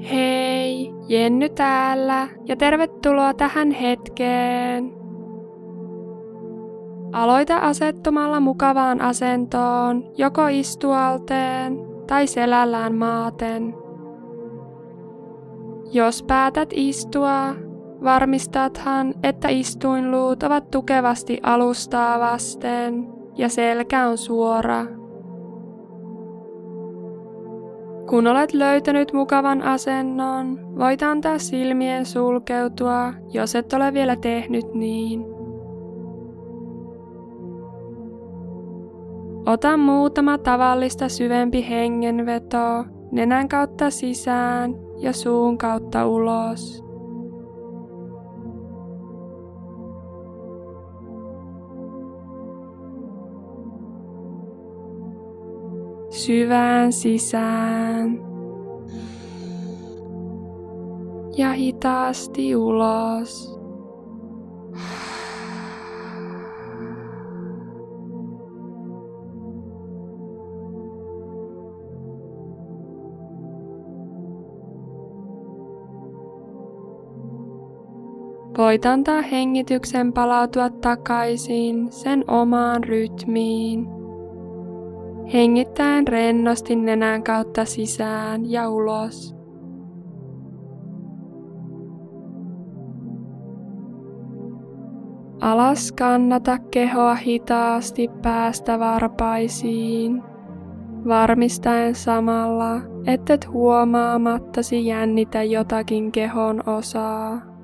Hei, Jenny täällä ja tervetuloa tähän hetkeen. Aloita asettumalla mukavaan asentoon, joko istualteen tai selällään maaten. Jos päätät istua, varmistathan, että istuinluut ovat tukevasti alustaa vasten ja selkä on suora. Kun olet löytänyt mukavan asennon, voit antaa silmien sulkeutua, jos et ole vielä tehnyt niin. Ota muutama tavallista syvempi hengenveto nenän kautta sisään ja suun kautta ulos. Syvään sisään ja hitaasti ulos. Voit antaa hengityksen palautua takaisin sen omaan rytmiin hengittäen rennosti nenän kautta sisään ja ulos. Alas kannata kehoa hitaasti päästä varpaisiin, varmistaen samalla, ettet huomaamattasi jännitä jotakin kehon osaa.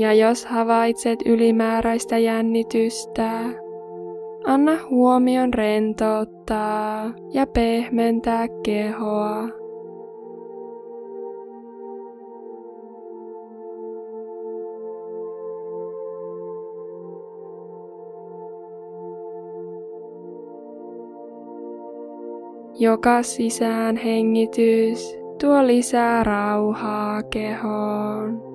Ja jos havaitset ylimääräistä jännitystä, anna huomion rentouttaa ja pehmentää kehoa. Joka sisään hengitys tuo lisää rauhaa kehoon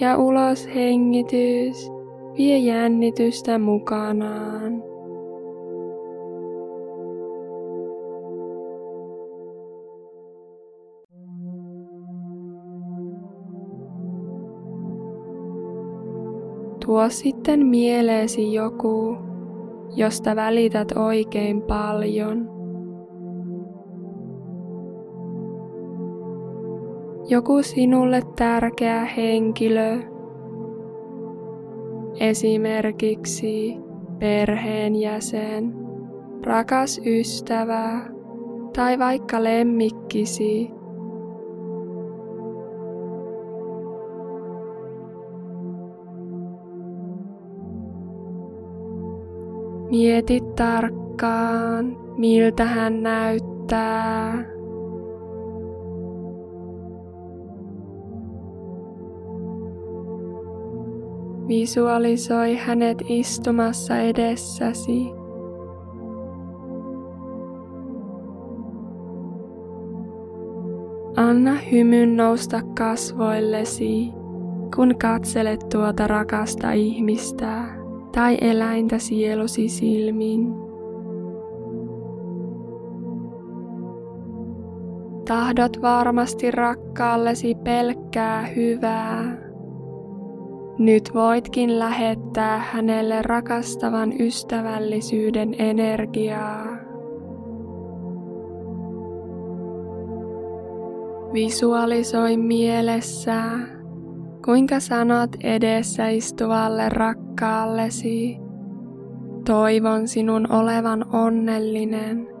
ja ulos hengitys vie jännitystä mukanaan. Tuo sitten mieleesi joku, josta välität oikein paljon. Joku sinulle tärkeä henkilö, esimerkiksi perheenjäsen, rakas ystävä tai vaikka lemmikkisi. Mieti tarkkaan, miltä hän näyttää. Visualisoi hänet istumassa edessäsi. Anna hymyn nousta kasvoillesi, kun katselet tuota rakasta ihmistä tai eläintä sielusi silmin. Tahdot varmasti rakkaallesi pelkkää hyvää. Nyt voitkin lähettää hänelle rakastavan ystävällisyyden energiaa. Visualisoi mielessä, kuinka sanot edessä istuvalle rakkaallesi, toivon sinun olevan onnellinen.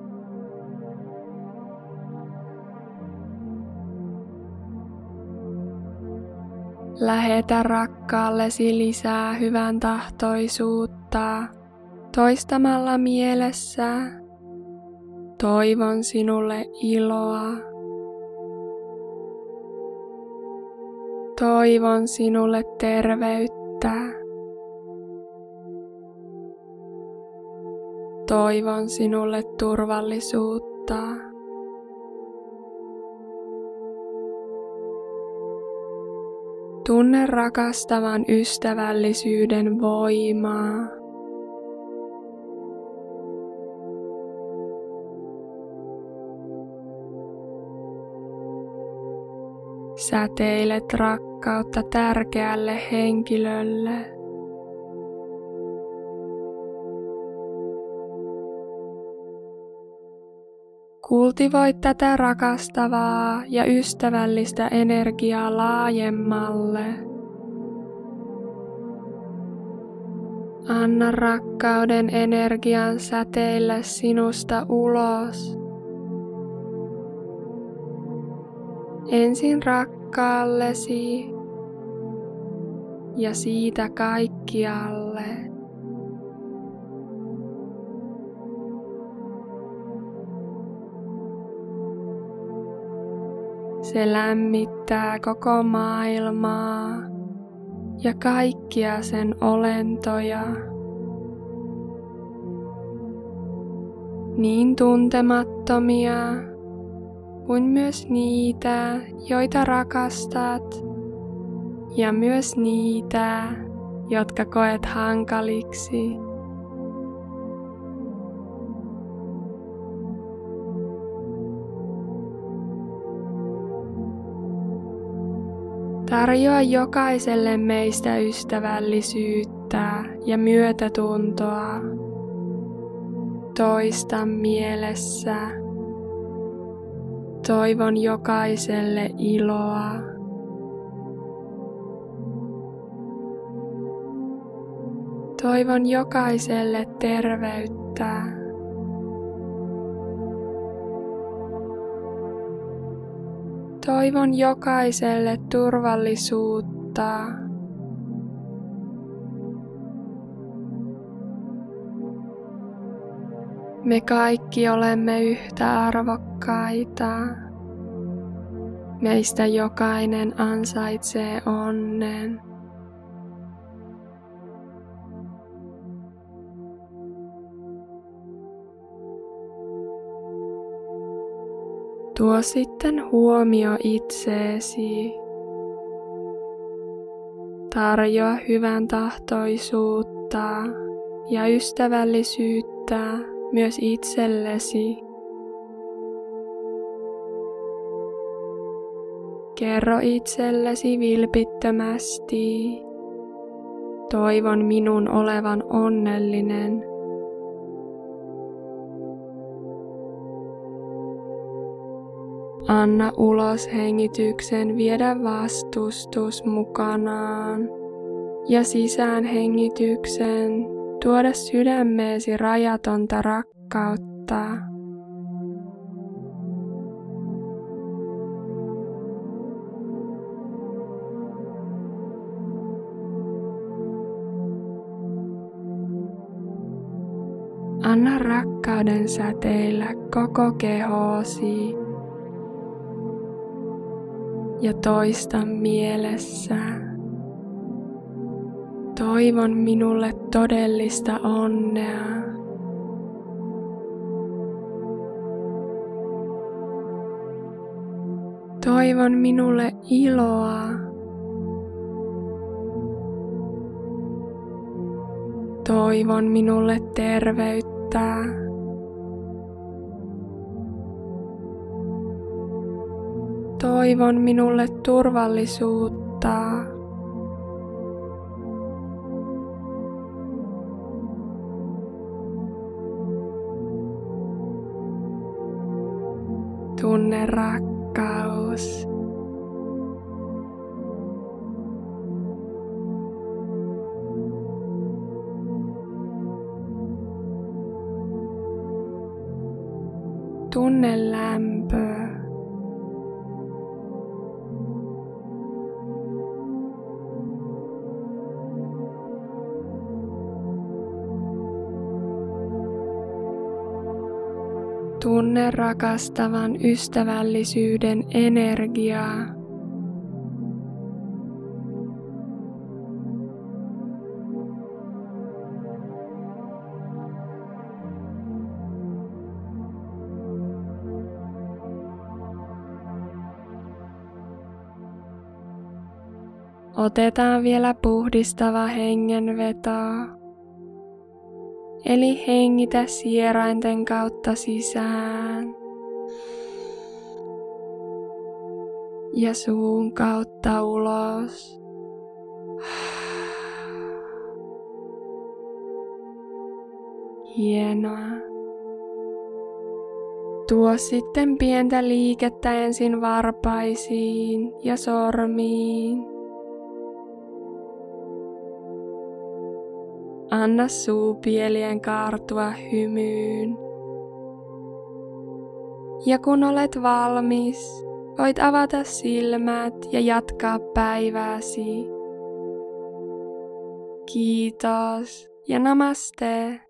Lähetä rakkaallesi lisää hyvän tahtoisuutta toistamalla mielessä toivon sinulle iloa. Toivon sinulle terveyttä. Toivon sinulle turvallisuutta. Tunne rakastavan ystävällisyyden voimaa. Säteilet rakkautta tärkeälle henkilölle. Kultivoit tätä rakastavaa ja ystävällistä energiaa laajemmalle. Anna rakkauden energian säteillä sinusta ulos. Ensin rakkaallesi ja siitä kaikkialle. Se lämmittää koko maailmaa ja kaikkia sen olentoja. Niin tuntemattomia kuin myös niitä, joita rakastat, ja myös niitä, jotka koet hankaliksi. Tarjoa jokaiselle meistä ystävällisyyttä ja myötätuntoa. Toista mielessä. Toivon jokaiselle iloa. Toivon jokaiselle terveyttä. Toivon jokaiselle turvallisuutta. Me kaikki olemme yhtä arvokkaita. Meistä jokainen ansaitsee onnen. Tuo sitten huomio itseesi. Tarjoa hyvän tahtoisuutta ja ystävällisyyttä myös itsellesi. Kerro itsellesi vilpittömästi. Toivon minun olevan onnellinen. Anna ulos hengityksen viedä vastustus mukanaan ja sisään hengityksen tuoda sydämeesi rajatonta rakkautta. Anna rakkauden säteillä koko kehosi ja toista mielessä. Toivon minulle todellista onnea. Toivon minulle iloa. Toivon minulle terveyttä. Toivon minulle turvallisuutta. Tunne rakkaus. Tunne lämpö. Tunne rakastavan ystävällisyyden energiaa. Otetaan vielä puhdistava hengenveto. Eli hengitä sierainten kautta sisään. Ja suun kautta ulos. Hienoa. Tuo sitten pientä liikettä ensin varpaisiin ja sormiin. Anna suupielien kaartua hymyyn. Ja kun olet valmis, voit avata silmät ja jatkaa päivääsi. Kiitos ja namaste.